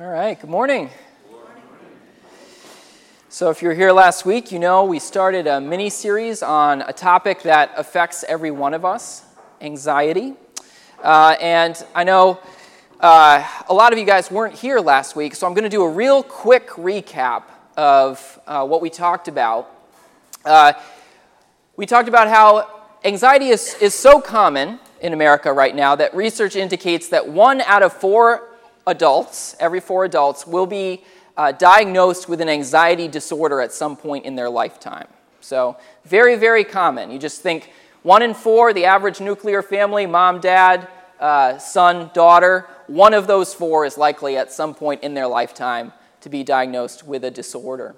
All right, good morning. So, if you were here last week, you know we started a mini series on a topic that affects every one of us anxiety. Uh, and I know uh, a lot of you guys weren't here last week, so I'm going to do a real quick recap of uh, what we talked about. Uh, we talked about how anxiety is, is so common in America right now that research indicates that one out of four adults, every four adults, will be uh, diagnosed with an anxiety disorder at some point in their lifetime. So, very, very common. You just think one in four, the average nuclear family, mom, dad, uh, son, daughter, one of those four is likely at some point in their lifetime to be diagnosed with a disorder.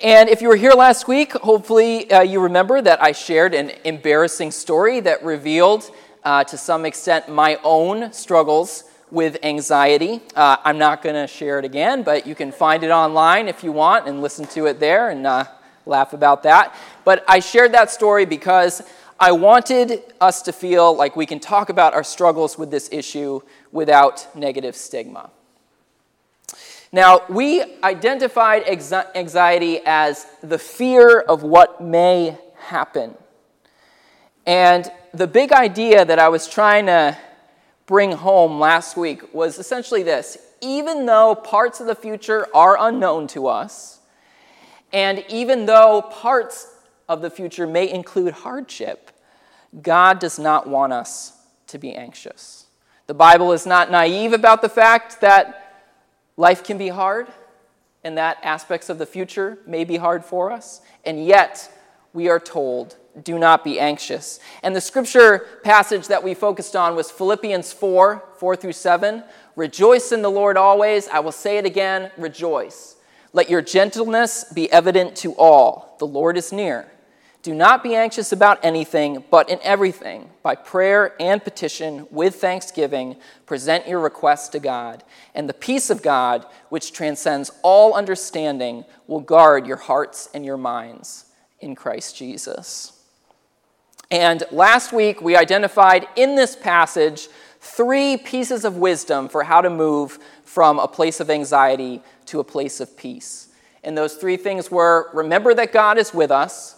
And if you were here last week, hopefully uh, you remember that I shared an embarrassing story that revealed, uh, to some extent, my own struggles with anxiety. Uh, I'm not going to share it again, but you can find it online if you want and listen to it there and uh, laugh about that. But I shared that story because I wanted us to feel like we can talk about our struggles with this issue without negative stigma. Now, we identified anxiety as the fear of what may happen. And the big idea that I was trying to bring home last week was essentially this even though parts of the future are unknown to us, and even though parts of the future may include hardship, God does not want us to be anxious. The Bible is not naive about the fact that Life can be hard, and that aspects of the future may be hard for us, and yet we are told, do not be anxious. And the scripture passage that we focused on was Philippians 4 4 through 7. Rejoice in the Lord always. I will say it again, rejoice. Let your gentleness be evident to all. The Lord is near. Do not be anxious about anything, but in everything, by prayer and petition, with thanksgiving, present your requests to God. And the peace of God, which transcends all understanding, will guard your hearts and your minds in Christ Jesus. And last week, we identified in this passage three pieces of wisdom for how to move from a place of anxiety to a place of peace. And those three things were remember that God is with us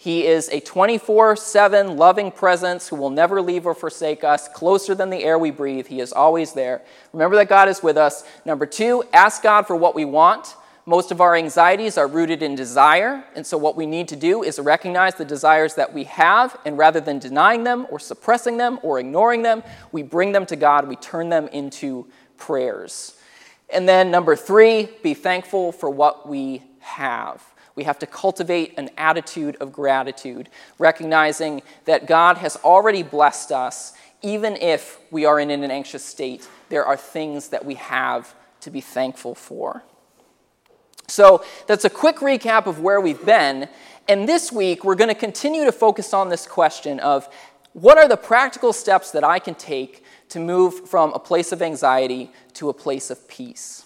he is a 24 7 loving presence who will never leave or forsake us, closer than the air we breathe. He is always there. Remember that God is with us. Number two, ask God for what we want. Most of our anxieties are rooted in desire, and so what we need to do is recognize the desires that we have, and rather than denying them or suppressing them or ignoring them, we bring them to God, we turn them into prayers. And then number three, be thankful for what we have. We have to cultivate an attitude of gratitude, recognizing that God has already blessed us. Even if we are in an anxious state, there are things that we have to be thankful for. So that's a quick recap of where we've been. And this week, we're going to continue to focus on this question of what are the practical steps that I can take to move from a place of anxiety to a place of peace?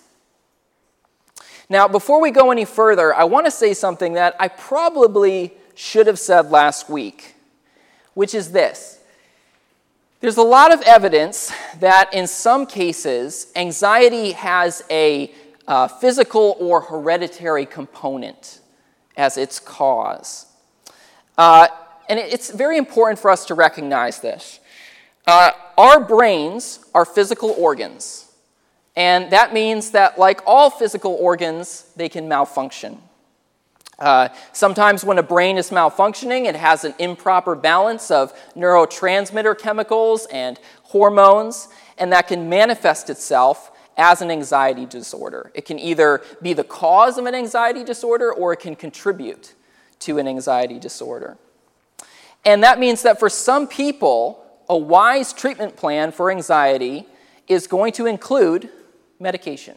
Now, before we go any further, I want to say something that I probably should have said last week, which is this. There's a lot of evidence that in some cases, anxiety has a uh, physical or hereditary component as its cause. Uh, and it's very important for us to recognize this. Uh, our brains are physical organs. And that means that, like all physical organs, they can malfunction. Uh, sometimes, when a brain is malfunctioning, it has an improper balance of neurotransmitter chemicals and hormones, and that can manifest itself as an anxiety disorder. It can either be the cause of an anxiety disorder or it can contribute to an anxiety disorder. And that means that for some people, a wise treatment plan for anxiety is going to include medication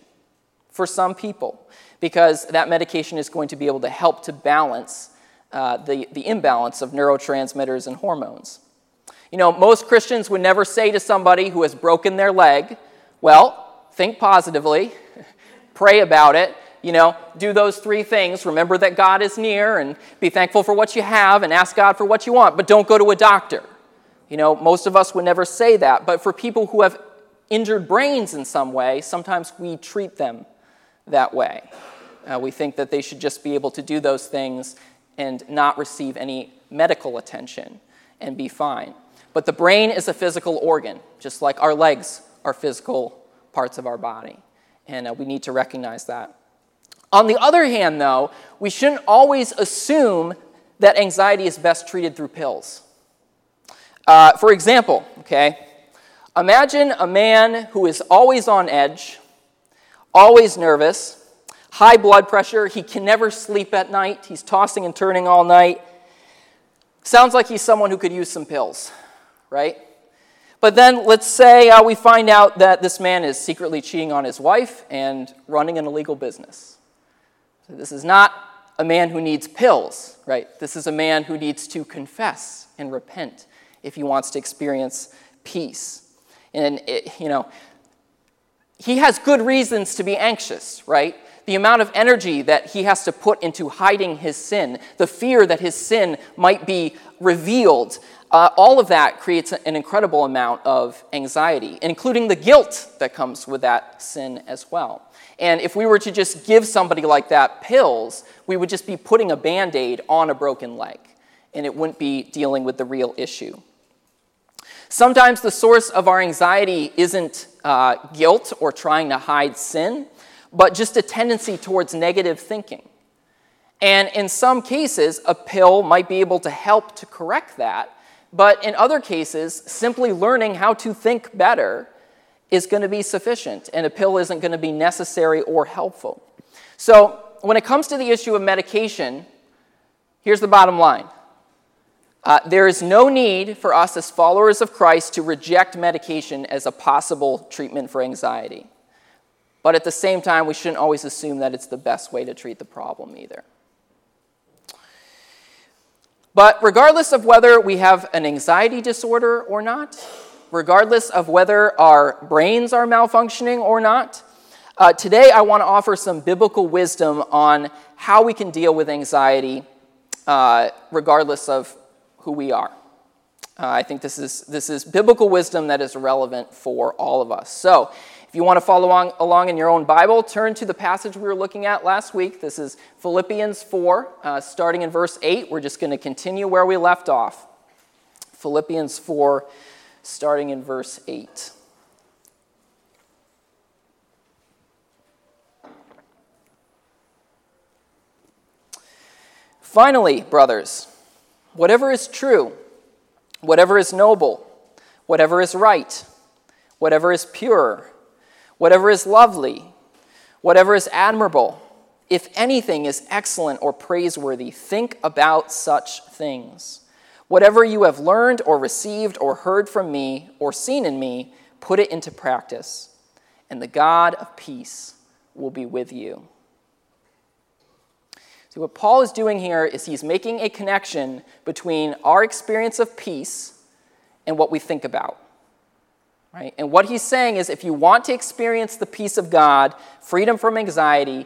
for some people because that medication is going to be able to help to balance uh, the, the imbalance of neurotransmitters and hormones. You know, most Christians would never say to somebody who has broken their leg, well, think positively, pray about it, you know, do those three things. Remember that God is near and be thankful for what you have and ask God for what you want, but don't go to a doctor. You know, most of us would never say that. But for people who have injured brains in some way, sometimes we treat them that way. Uh, we think that they should just be able to do those things and not receive any medical attention and be fine. But the brain is a physical organ, just like our legs are physical parts of our body. And uh, we need to recognize that. On the other hand, though, we shouldn't always assume that anxiety is best treated through pills. Uh, for example, okay, imagine a man who is always on edge, always nervous, high blood pressure, he can never sleep at night, he's tossing and turning all night. Sounds like he's someone who could use some pills, right? But then let's say uh, we find out that this man is secretly cheating on his wife and running an illegal business. So this is not a man who needs pills, right? This is a man who needs to confess and repent if he wants to experience peace. And, it, you know, he has good reasons to be anxious, right? The amount of energy that he has to put into hiding his sin, the fear that his sin might be revealed, uh, all of that creates an incredible amount of anxiety, including the guilt that comes with that sin as well. And if we were to just give somebody like that pills, we would just be putting a band aid on a broken leg, and it wouldn't be dealing with the real issue. Sometimes the source of our anxiety isn't uh, guilt or trying to hide sin, but just a tendency towards negative thinking. And in some cases, a pill might be able to help to correct that but in other cases, simply learning how to think better is going to be sufficient, and a pill isn't going to be necessary or helpful. So, when it comes to the issue of medication, here's the bottom line uh, there is no need for us as followers of Christ to reject medication as a possible treatment for anxiety. But at the same time, we shouldn't always assume that it's the best way to treat the problem either. But regardless of whether we have an anxiety disorder or not, regardless of whether our brains are malfunctioning or not, uh, today I want to offer some biblical wisdom on how we can deal with anxiety uh, regardless of who we are. Uh, I think this is, this is biblical wisdom that is relevant for all of us. So, you want to follow along, along in your own Bible, turn to the passage we were looking at last week. This is Philippians 4, uh, starting in verse 8. We're just going to continue where we left off. Philippians 4, starting in verse 8. Finally, brothers, whatever is true, whatever is noble, whatever is right, whatever is pure, whatever is lovely, whatever is admirable, if anything is excellent or praiseworthy, think about such things. Whatever you have learned or received or heard from me or seen in me, put it into practice, and the God of peace will be with you. See, what Paul is doing here is he's making a connection between our experience of peace and what we think about. Right? And what he's saying is if you want to experience the peace of God, freedom from anxiety,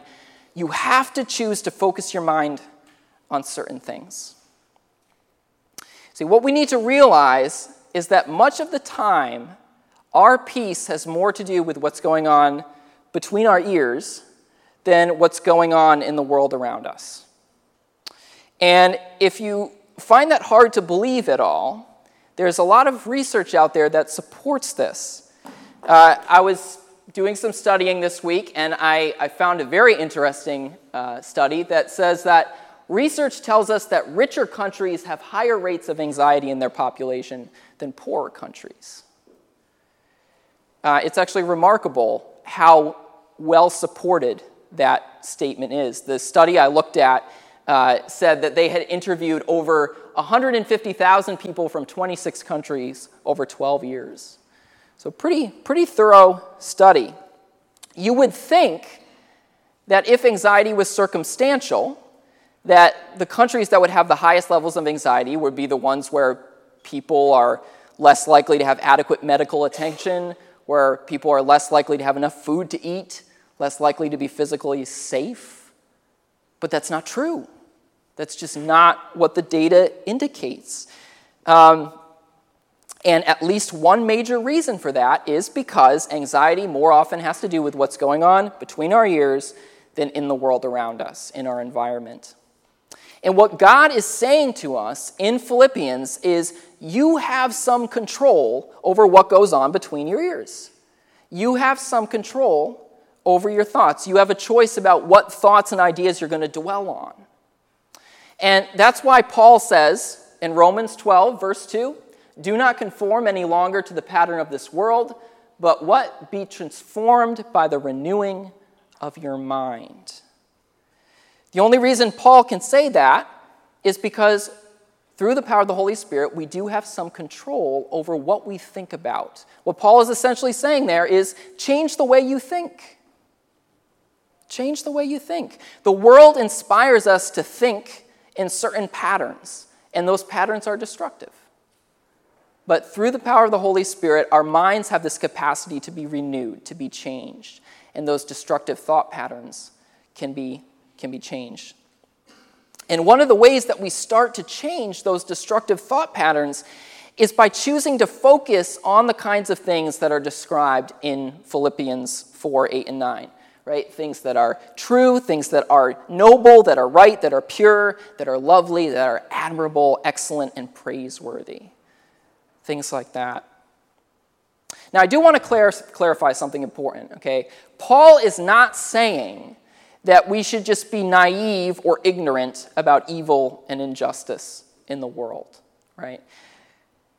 you have to choose to focus your mind on certain things. See, what we need to realize is that much of the time, our peace has more to do with what's going on between our ears than what's going on in the world around us. And if you find that hard to believe at all, there's a lot of research out there that supports this. Uh, I was doing some studying this week, and I, I found a very interesting uh, study that says that research tells us that richer countries have higher rates of anxiety in their population than poorer countries. Uh, it's actually remarkable how well supported that statement is. The study I looked at uh, said that they had interviewed over 150,000 people from 26 countries over 12 years. So, pretty, pretty thorough study. You would think that if anxiety was circumstantial, that the countries that would have the highest levels of anxiety would be the ones where people are less likely to have adequate medical attention, where people are less likely to have enough food to eat, less likely to be physically safe. But that's not true. That's just not what the data indicates. Um, And at least one major reason for that is because anxiety more often has to do with what's going on between our ears than in the world around us, in our environment. And what God is saying to us in Philippians is you have some control over what goes on between your ears. You have some control over your thoughts. You have a choice about what thoughts and ideas you're going to dwell on. And that's why Paul says in Romans 12, verse 2 do not conform any longer to the pattern of this world, but what? Be transformed by the renewing of your mind. The only reason Paul can say that is because through the power of the Holy Spirit, we do have some control over what we think about. What Paul is essentially saying there is change the way you think. Change the way you think. The world inspires us to think in certain patterns, and those patterns are destructive. But through the power of the Holy Spirit, our minds have this capacity to be renewed, to be changed, and those destructive thought patterns can be, can be changed. And one of the ways that we start to change those destructive thought patterns is by choosing to focus on the kinds of things that are described in Philippians 4 8 and 9 right? Things that are true, things that are noble, that are right, that are pure, that are lovely, that are admirable, excellent, and praiseworthy. Things like that. Now, I do want to clar- clarify something important, okay? Paul is not saying that we should just be naive or ignorant about evil and injustice in the world, right?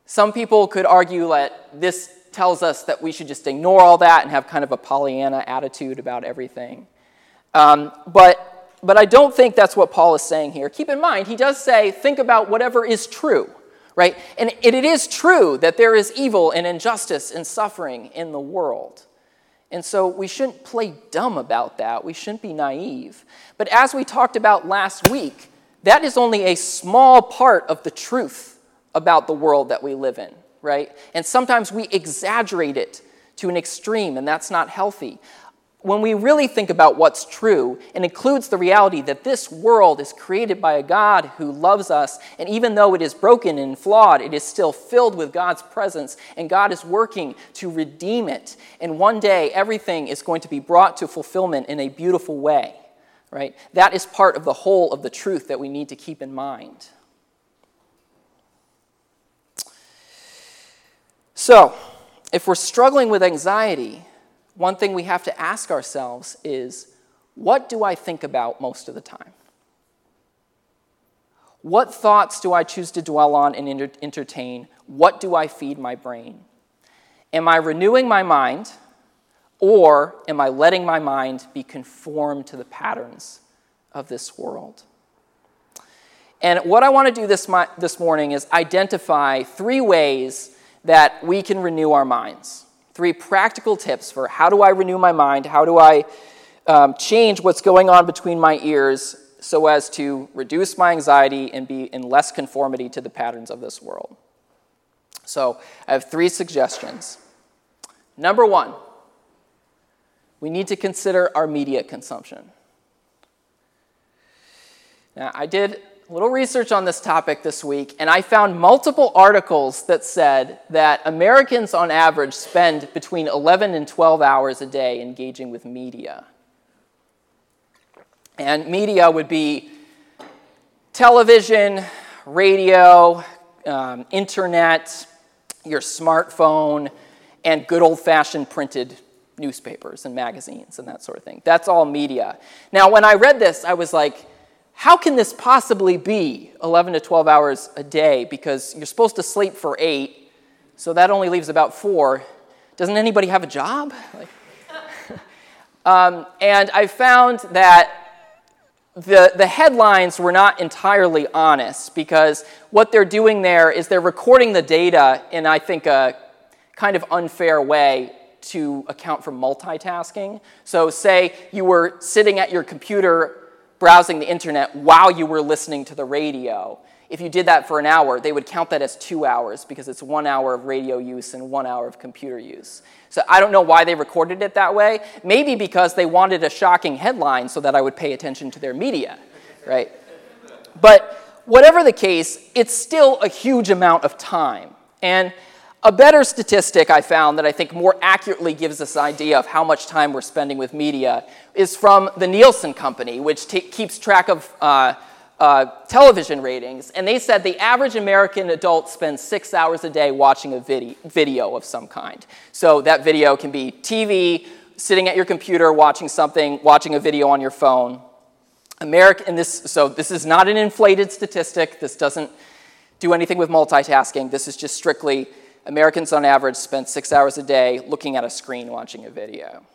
Some people could argue that this tells us that we should just ignore all that and have kind of a Pollyanna attitude about everything. Um, but, but I don't think that's what Paul is saying here. Keep in mind, he does say, think about whatever is true, right? And it, it is true that there is evil and injustice and suffering in the world. And so we shouldn't play dumb about that. We shouldn't be naive. But as we talked about last week, that is only a small part of the truth about the world that we live in right? And sometimes we exaggerate it to an extreme, and that's not healthy. When we really think about what's true, it includes the reality that this world is created by a God who loves us, and even though it is broken and flawed, it is still filled with God's presence, and God is working to redeem it. And one day, everything is going to be brought to fulfillment in a beautiful way, right? That is part of the whole of the truth that we need to keep in mind. So, if we're struggling with anxiety, one thing we have to ask ourselves is what do I think about most of the time? What thoughts do I choose to dwell on and entertain? What do I feed my brain? Am I renewing my mind, or am I letting my mind be conformed to the patterns of this world? And what I want to do this, this morning is identify three ways that we can renew our minds. Three practical tips for how do I renew my mind? How do I um, change what's going on between my ears so as to reduce my anxiety and be in less conformity to the patterns of this world? So I have three suggestions. Number one, we need to consider our media consumption. Now, I did a little research on this topic this week, and I found multiple articles that said that Americans on average spend between 11 and 12 hours a day engaging with media. And media would be television, radio, um, internet, your smartphone, and good old fashioned printed newspapers and magazines and that sort of thing. That's all media. Now, when I read this, I was like, how can this possibly be 11 to 12 hours a day? Because you're supposed to sleep for eight, so that only leaves about four. Doesn't anybody have a job? Like, um, and I found that the, the headlines were not entirely honest because what they're doing there is they're recording the data in, I think, a kind of unfair way to account for multitasking. So, say you were sitting at your computer browsing the internet while you were listening to the radio. If you did that for an hour, they would count that as two hours because it's one hour of radio use and one hour of computer use. So I don't know why they recorded it that way. Maybe because they wanted a shocking headline so that I would pay attention to their media, right? But whatever the case, it's still a huge amount of time. And A better statistic I found that I think more accurately gives us an idea of how much time we're spending with media is from the Nielsen Company, which t- keeps track of uh, uh, television ratings. And they said the average American adult spends six hours a day watching a vid- video of some kind. So that video can be TV, sitting at your computer, watching something, watching a video on your phone. American, and this, so this is not an inflated statistic. This doesn't do anything with multitasking. This is just strictly Americans on average spend six hours a day looking at a screen watching a video.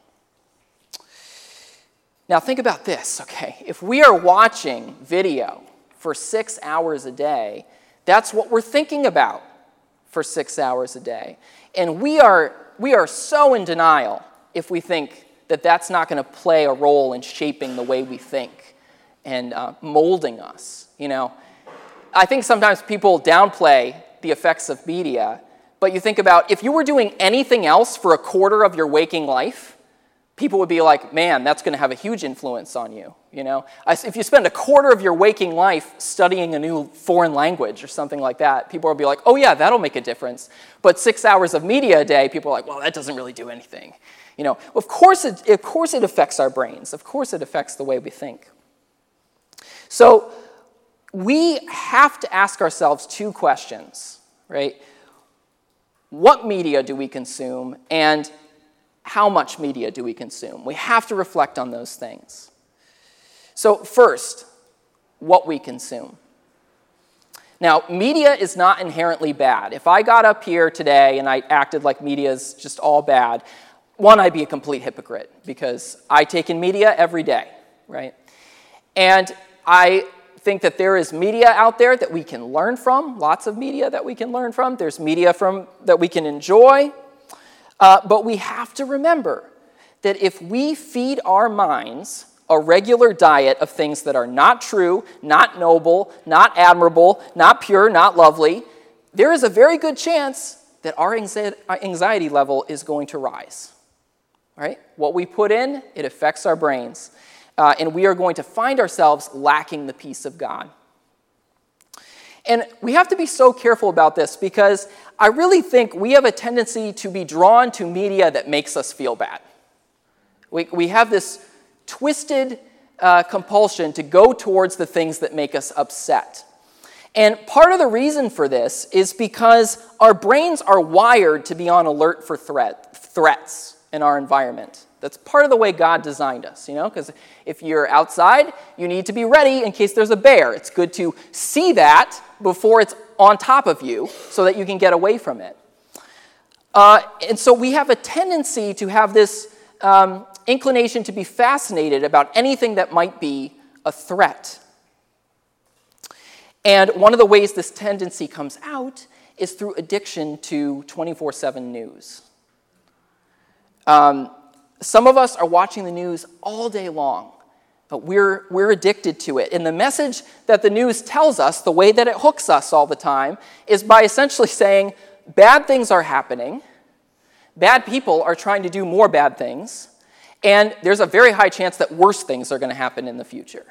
Now, think about this, okay? If we are watching video for six hours a day, that's what we're thinking about for six hours a day. And we are, we are so in denial if we think that that's not going to play a role in shaping the way we think and uh, molding us. You know, I think sometimes people downplay the effects of media but you think about if you were doing anything else for a quarter of your waking life, people would be like, man, that's going to have a huge influence on you. You know, if you spend a quarter of your waking life studying a new foreign language or something like that, people will be like, oh yeah, that'll make a difference. But six hours of media a day, people are like, well, that doesn't really do anything. You know, of course, it, of course it affects our brains. Of course it affects the way we think. So we have to ask ourselves two questions, right? What media do we consume and how much media do we consume? We have to reflect on those things. So, first, what we consume. Now, media is not inherently bad. If I got up here today and I acted like media is just all bad, one, I'd be a complete hypocrite because I take in media every day, right? And I think that there is media out there that we can learn from, lots of media that we can learn from. There's media from, that we can enjoy. Uh, but we have to remember that if we feed our minds a regular diet of things that are not true, not noble, not admirable, not pure, not lovely, there is a very good chance that our anxiety level is going to rise. Right? What we put in, it affects our brains uh, and we are going to find ourselves lacking the peace of God. And we have to be so careful about this because I really think we have a tendency to be drawn to media that makes us feel bad. We, we have this twisted uh, compulsion to go towards the things that make us upset. And part of the reason for this is because our brains are wired to be on alert for threat, threats in our environment. That's part of the way God designed us, you know, because if you're outside, you need to be ready in case there's a bear. It's good to see that before it's on top of you so that you can get away from it. Uh, and so we have a tendency to have this um, inclination to be fascinated about anything that might be a threat. And one of the ways this tendency comes out is through addiction to 24 7 news. Um, some of us are watching the news all day long, but we're, we're addicted to it. And the message that the news tells us, the way that it hooks us all the time, is by essentially saying bad things are happening, bad people are trying to do more bad things, and there's a very high chance that worse things are going to happen in the future.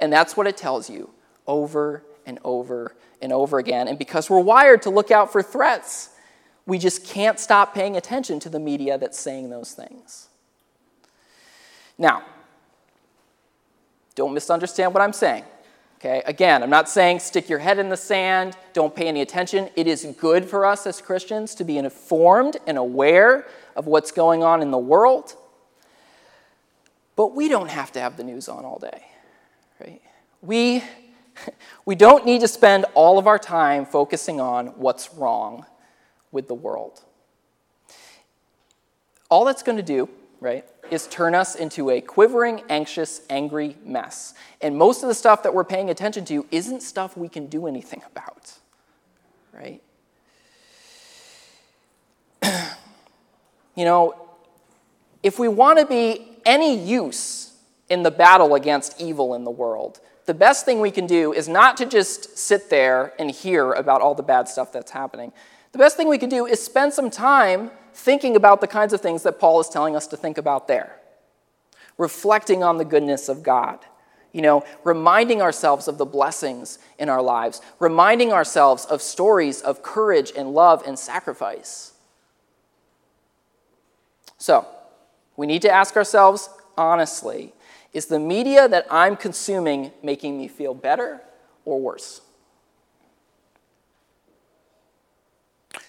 And that's what it tells you over and over and over again. And because we're wired to look out for threats, we just can't stop paying attention to the media that's saying those things. Now, don't misunderstand what I'm saying. Okay, again, I'm not saying stick your head in the sand, don't pay any attention. It is good for us as Christians to be informed and aware of what's going on in the world. But we don't have to have the news on all day. Right? We, we don't need to spend all of our time focusing on what's wrong with the world. All that's going to do, right, is turn us into a quivering, anxious, angry mess. And most of the stuff that we're paying attention to isn't stuff we can do anything about, right? you know, if we want to be any use in the battle against evil in the world, the best thing we can do is not to just sit there and hear about all the bad stuff that's happening, the best thing we can do is spend some time thinking about the kinds of things that Paul is telling us to think about there, reflecting on the goodness of God, You know, reminding ourselves of the blessings in our lives, reminding ourselves of stories of courage and love and sacrifice. So, we need to ask ourselves honestly is the media that I'm consuming making me feel better or worse?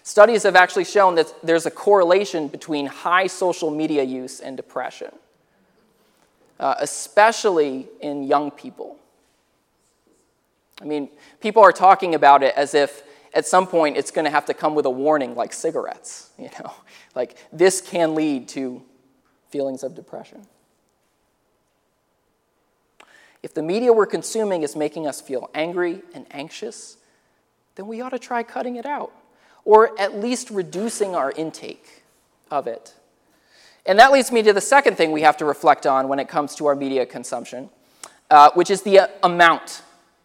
Studies have actually shown that there's a correlation between high social media use and depression, uh, especially in young people. I mean, people are talking about it as if at some point it's going to have to come with a warning like cigarettes, you know, like this can lead to feelings of depression. If the media we're consuming is making us feel angry and anxious, then we ought to try cutting it out or at least reducing our intake of it. And that leads me to the second thing we have to reflect on when it comes to our media consumption, uh, which is the uh, amount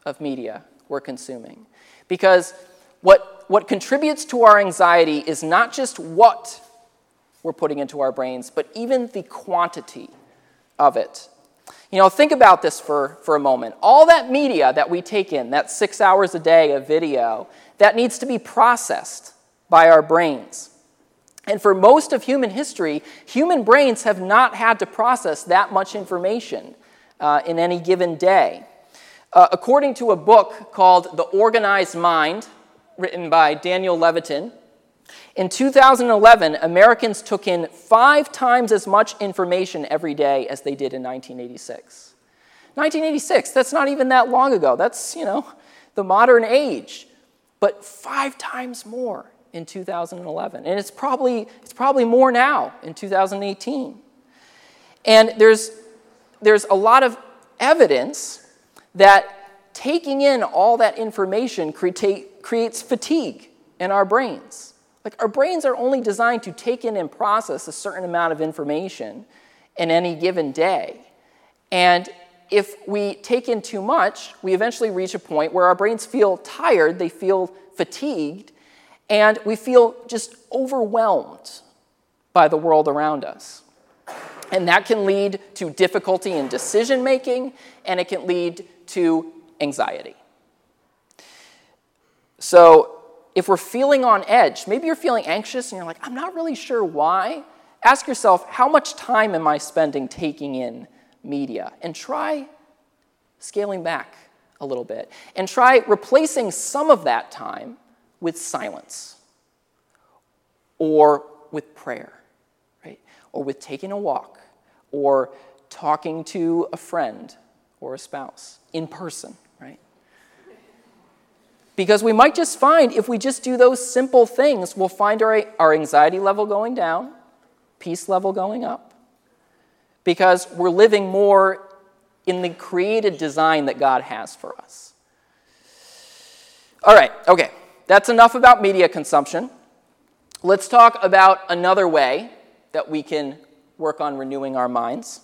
of media we're consuming. Because what, what contributes to our anxiety is not just what we're putting into our brains, but even the quantity of it. You know, think about this for, for a moment. All that media that we take in, that six hours a day of video, that needs to be processed by our brains. And for most of human history, human brains have not had to process that much information uh, in any given day. Uh, according to a book called The Organized Mind, written by Daniel Levitin, in 2011, Americans took in five times as much information every day as they did in 1986. 1986, that's not even that long ago. That's, you know, the modern age but five times more in 2011. And it's probably, it's probably more now in 2018. And there's, there's a lot of evidence that taking in all that information create, creates fatigue in our brains. Like, our brains are only designed to take in and process a certain amount of information in any given day. And if we take in too much, we eventually reach a point where our brains feel tired, they feel fatigued, and we feel just overwhelmed by the world around us. And that can lead to difficulty in decision making, and it can lead to anxiety. So, if we're feeling on edge, maybe you're feeling anxious and you're like, I'm not really sure why. Ask yourself, how much time am I spending taking in media and try scaling back a little bit and try replacing some of that time with silence or with prayer, right? Or with taking a walk or talking to a friend or a spouse in person, right? Because we might just find if we just do those simple things, we'll find our, our anxiety level going down, peace level going up, because we're living more in the created design that God has for us. All right, okay, that's enough about media consumption. Let's talk about another way that we can work on renewing our minds.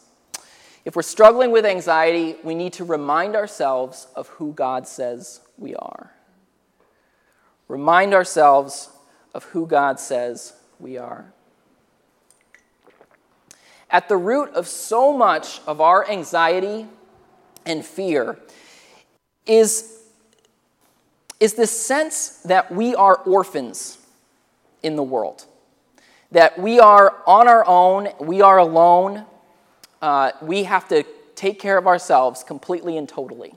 If we're struggling with anxiety, we need to remind ourselves of who God says we are. Remind ourselves of who God says we are. At the root of so much of our anxiety and fear is, is this sense that we are orphans in the world, that we are on our own, we are alone, uh, we have to take care of ourselves completely and totally,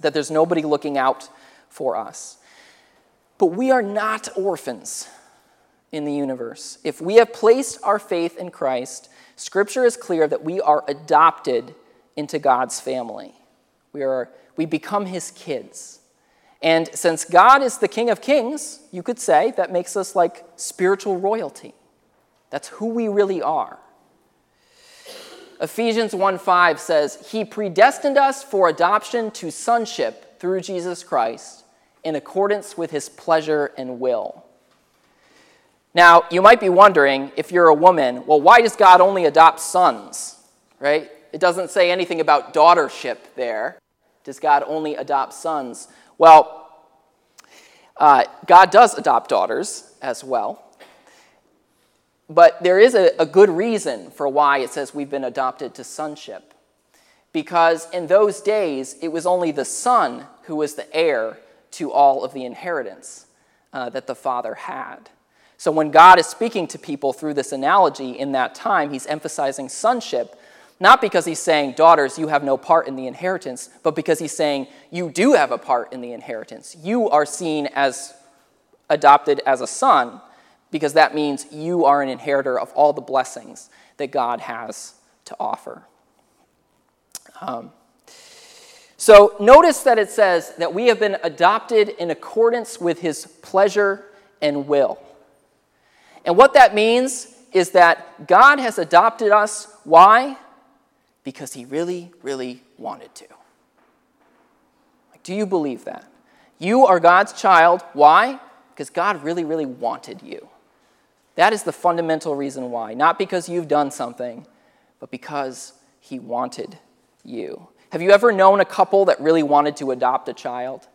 that there's nobody looking out for us. But we are not orphans in the universe. If we have placed our faith in Christ, Scripture is clear that we are adopted into God's family. We, are, we become His kids. And since God is the King of Kings, you could say that makes us like spiritual royalty. That's who we really are. Ephesians 1:5 says, "He predestined us for adoption to sonship through Jesus Christ in accordance with his pleasure and will." Now, you might be wondering if you're a woman, well, why does God only adopt sons? Right? It doesn't say anything about daughtership there. Does God only adopt sons? Well, uh, God does adopt daughters as well. But there is a, a good reason for why it says we've been adopted to sonship. because in those days it was only the son who was the heir to all of the inheritance uh, that the father had. So when God is speaking to people through this analogy in that time, he's emphasizing sonship, not because he's saying, daughters, you have no part in the inheritance, but because he's saying, you do have a part in the inheritance. You are seen as adopted as a son, because that means you are an inheritor of all the blessings that God has to offer. Um, so notice that it says that we have been adopted in accordance with his pleasure and will. And what that means is that God has adopted us. Why? Because he really, really wanted to. Do you believe that? You are God's child. Why? Because God really, really wanted you. That is the fundamental reason why. Not because you've done something, but because he wanted you. Have you ever known a couple that really wanted to adopt a child?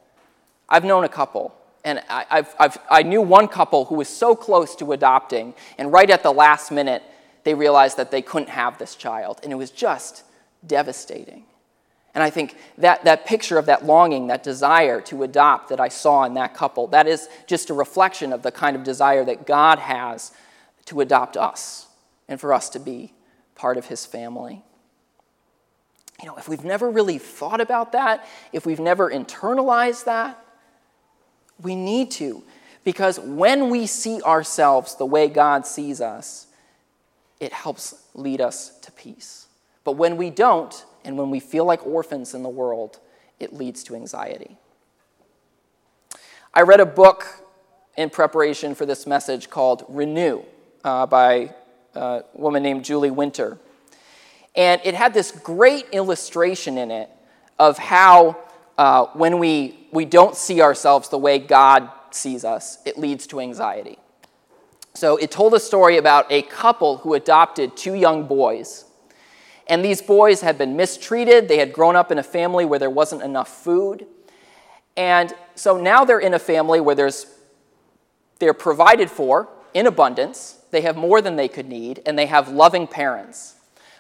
I've known a couple. And I, I've, I've, i knew one couple who was so close to adopting, and right at the last minute, they realized that they couldn't have this child. And it was just devastating. And I think that, that picture of that longing, that desire to adopt that I saw in that couple, that is just a reflection of the kind of desire that God has to adopt us and for us to be part of his family. You know, if we've never really thought about that, if we've never internalized that, we need to. Because when we see ourselves the way God sees us, it helps lead us to peace. But when we don't, and when we feel like orphans in the world, it leads to anxiety. I read a book in preparation for this message called Renew uh, by a woman named Julie Winter. And it had this great illustration in it of how uh, when we, we don't see ourselves the way God sees us, it leads to anxiety. So it told a story about a couple who adopted two young boys. And these boys had been mistreated. They had grown up in a family where there wasn't enough food. And so now they're in a family where there's, they're provided for in abundance. They have more than they could need, and they have loving parents.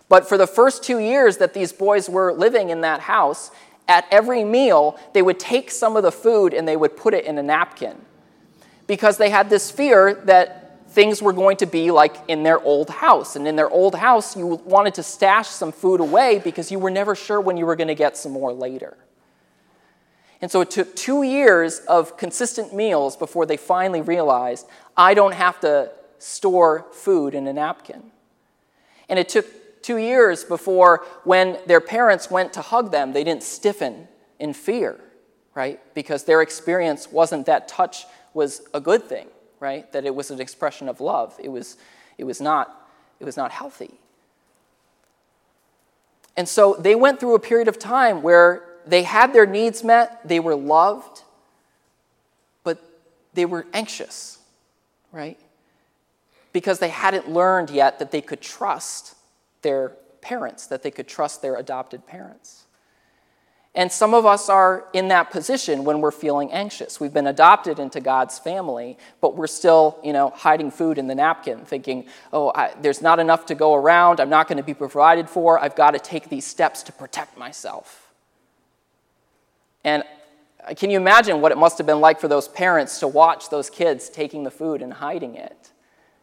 But for the first two years that these boys were living in that house, at every meal, they would take some of the food and they would put it in a napkin because they had this fear that things were going to be like in their old house. And in their old house, you wanted to stash some food away because you were never sure when you were going to get some more later. And so it took two years of consistent meals before they finally realized I don't have to store food in a napkin. And it took two years before when their parents went to hug them, they didn't stiffen in fear, right? Because their experience wasn't that touch was a good thing, right? That it was an expression of love. It was, it was, not, it was not healthy. And so they went through a period of time where they had their needs met, they were loved, but they were anxious, right? Because they hadn't learned yet that they could trust their parents, that they could trust their adopted parents. And some of us are in that position when we're feeling anxious. We've been adopted into God's family, but we're still, you know, hiding food in the napkin, thinking, oh, I, there's not enough to go around. I'm not going to be provided for. I've got to take these steps to protect myself. And uh, can you imagine what it must have been like for those parents to watch those kids taking the food and hiding it?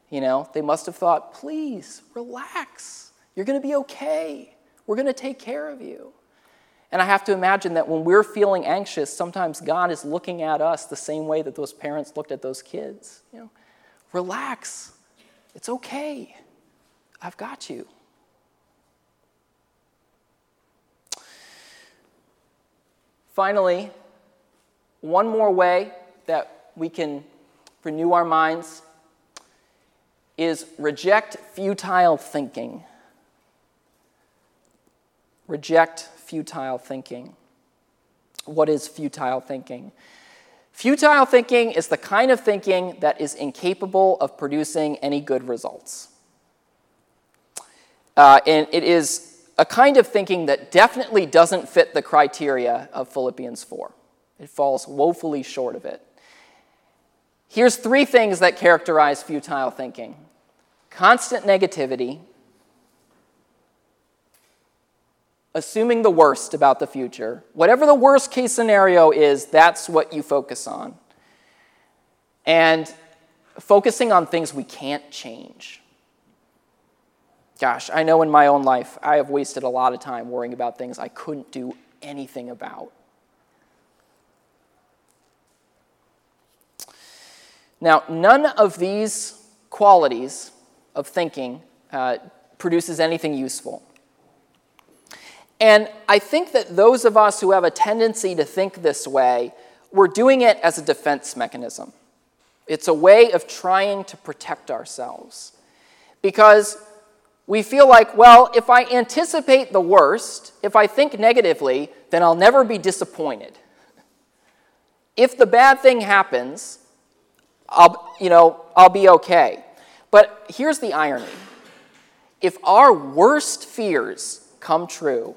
You know, they must have thought, please, relax you're going to be okay. We're going to take care of you. And I have to imagine that when we're feeling anxious, sometimes God is looking at us the same way that those parents looked at those kids. You know, relax. It's okay. I've got you. Finally, one more way that we can renew our minds is reject futile thinking. Reject futile thinking. What is futile thinking? Futile thinking is the kind of thinking that is incapable of producing any good results. Uh, and it is a kind of thinking that definitely doesn't fit the criteria of Philippians 4. It falls woefully short of it. Here's three things that characterize futile thinking constant negativity, assuming the worst about the future. Whatever the worst case scenario is, that's what you focus on. And focusing on things we can't change. Gosh, I know in my own life I have wasted a lot of time worrying about things I couldn't do anything about. Now, none of these qualities of thinking uh, produces anything useful. And I think that those of us who have a tendency to think this way, we're doing it as a defense mechanism. It's a way of trying to protect ourselves. Because we feel like, well, if I anticipate the worst, if I think negatively, then I'll never be disappointed. If the bad thing happens, I'll, you know, I'll be okay. But here's the irony. If our worst fears come true,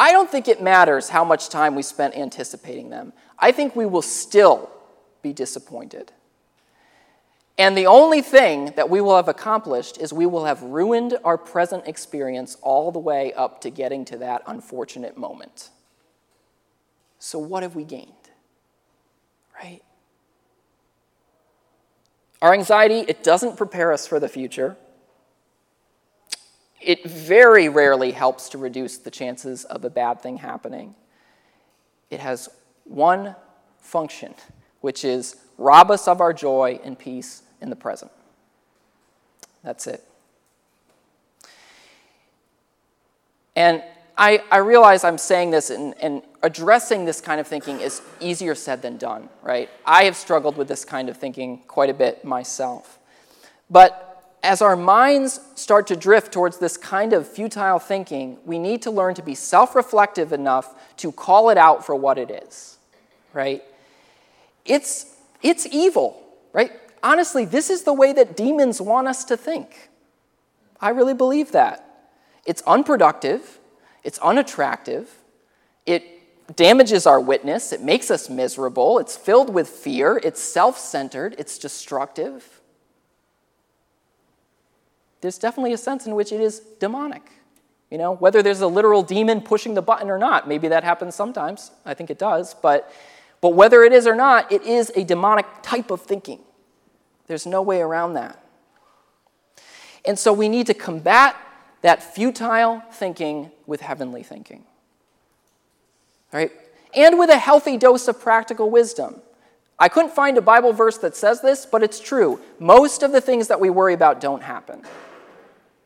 I don't think it matters how much time we spent anticipating them. I think we will still be disappointed. And the only thing that we will have accomplished is we will have ruined our present experience all the way up to getting to that unfortunate moment. So, what have we gained? Right? Our anxiety, it doesn't prepare us for the future. It very rarely helps to reduce the chances of a bad thing happening. It has one function, which is rob us of our joy and peace in the present. That's it. And I, I realize I'm saying this and, and addressing this kind of thinking is easier said than done, right? I have struggled with this kind of thinking quite a bit myself. But as our minds start to drift towards this kind of futile thinking, we need to learn to be self reflective enough to call it out for what it is, right? It's, it's evil, right? Honestly, this is the way that demons want us to think. I really believe that. It's unproductive, it's unattractive, it damages our witness, it makes us miserable, it's filled with fear, it's self centered, it's destructive there's definitely a sense in which it is demonic. You know, whether there's a literal demon pushing the button or not, maybe that happens sometimes. I think it does. But, but whether it is or not, it is a demonic type of thinking. There's no way around that. And so we need to combat that futile thinking with heavenly thinking. Right? And with a healthy dose of practical wisdom. I couldn't find a Bible verse that says this, but it's true. Most of the things that we worry about don't happen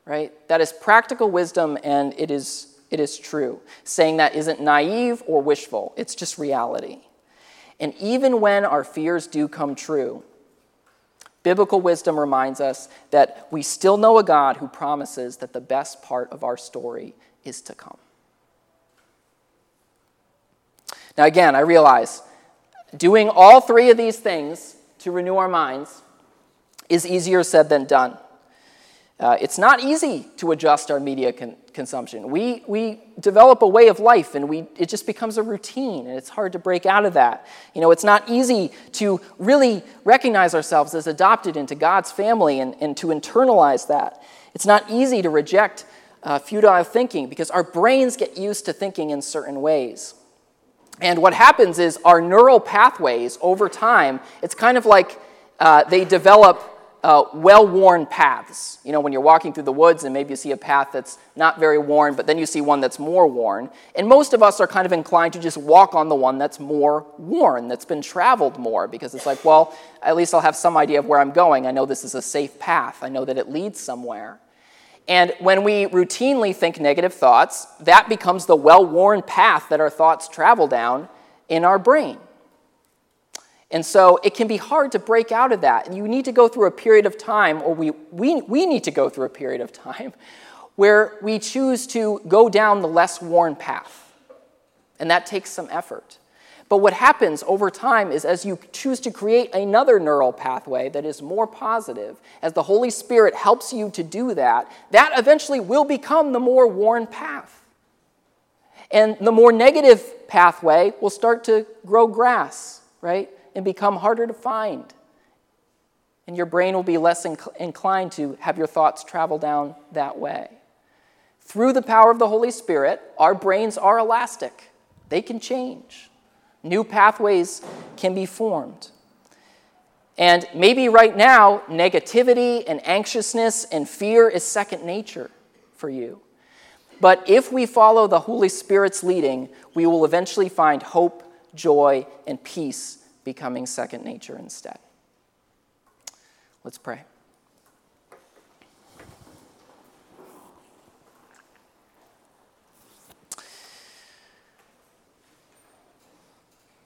right? That is practical wisdom and it is, it is true. Saying that isn't naive or wishful, it's just reality. And even when our fears do come true, biblical wisdom reminds us that we still know a God who promises that the best part of our story is to come. Now, again, I realize doing all three of these things to renew our minds is easier said than done. Uh, it's not easy to adjust our media con- consumption. We, we develop a way of life and we, it just becomes a routine and it's hard to break out of that. You know, it's not easy to really recognize ourselves as adopted into God's family and, and to internalize that. It's not easy to reject uh, futile thinking because our brains get used to thinking in certain ways. And what happens is our neural pathways over time, it's kind of like uh, they develop uh, well worn paths. You know, when you're walking through the woods and maybe you see a path that's not very worn, but then you see one that's more worn. And most of us are kind of inclined to just walk on the one that's more worn, that's been traveled more, because it's like, well, at least I'll have some idea of where I'm going. I know this is a safe path, I know that it leads somewhere. And when we routinely think negative thoughts, that becomes the well worn path that our thoughts travel down in our brain. And so it can be hard to break out of that. And you need to go through a period of time, or we, we, we need to go through a period of time, where we choose to go down the less worn path. And that takes some effort. But what happens over time is as you choose to create another neural pathway that is more positive, as the Holy Spirit helps you to do that, that eventually will become the more worn path. And the more negative pathway will start to grow grass, right? And become harder to find. And your brain will be less inc- inclined to have your thoughts travel down that way. through the power of the Holy Spirit, our brains are elastic, they can change. New pathways can be formed. And maybe right now, negativity and anxiousness and fear is second nature for you. But if we follow the Holy Spirit's leading, we will eventually find hope, joy, and peace becoming second nature instead. Let's pray.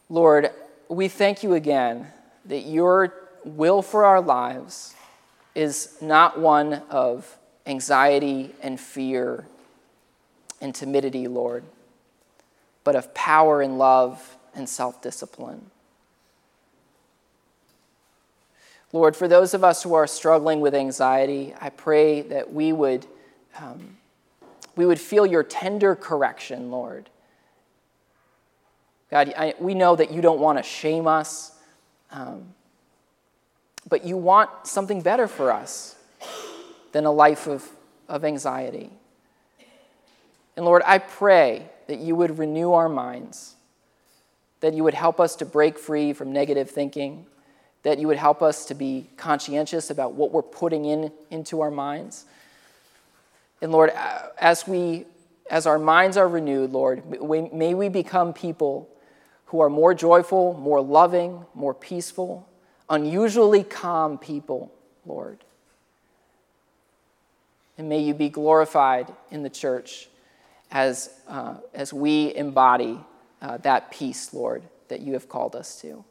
Lord, we thank you again that your will for our lives is not one of anxiety and fear and timidity, Lord, but of power and love and self discipline. Lord, for those of us who are struggling with anxiety, I pray that we would, um, we would feel your tender correction, Lord. God, I, we know that you don't want to shame us, um, but you want something better for us than a life of, of anxiety. And Lord, I pray that you would renew our minds, that you would help us to break free from negative thinking, that you would help us to be conscientious about what we're putting in into our minds. And Lord, as we as our minds are renewed, Lord, may we become people who are more joyful, more loving, more peaceful, unusually calm people, Lord. And may you be glorified in the church as, uh, as we embody uh, that peace, Lord, that you have called us to.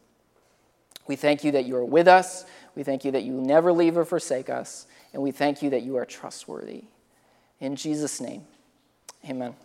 We thank you that you are with us. We thank you that you never leave or forsake us. And we thank you that you are trustworthy. In Jesus' name, amen.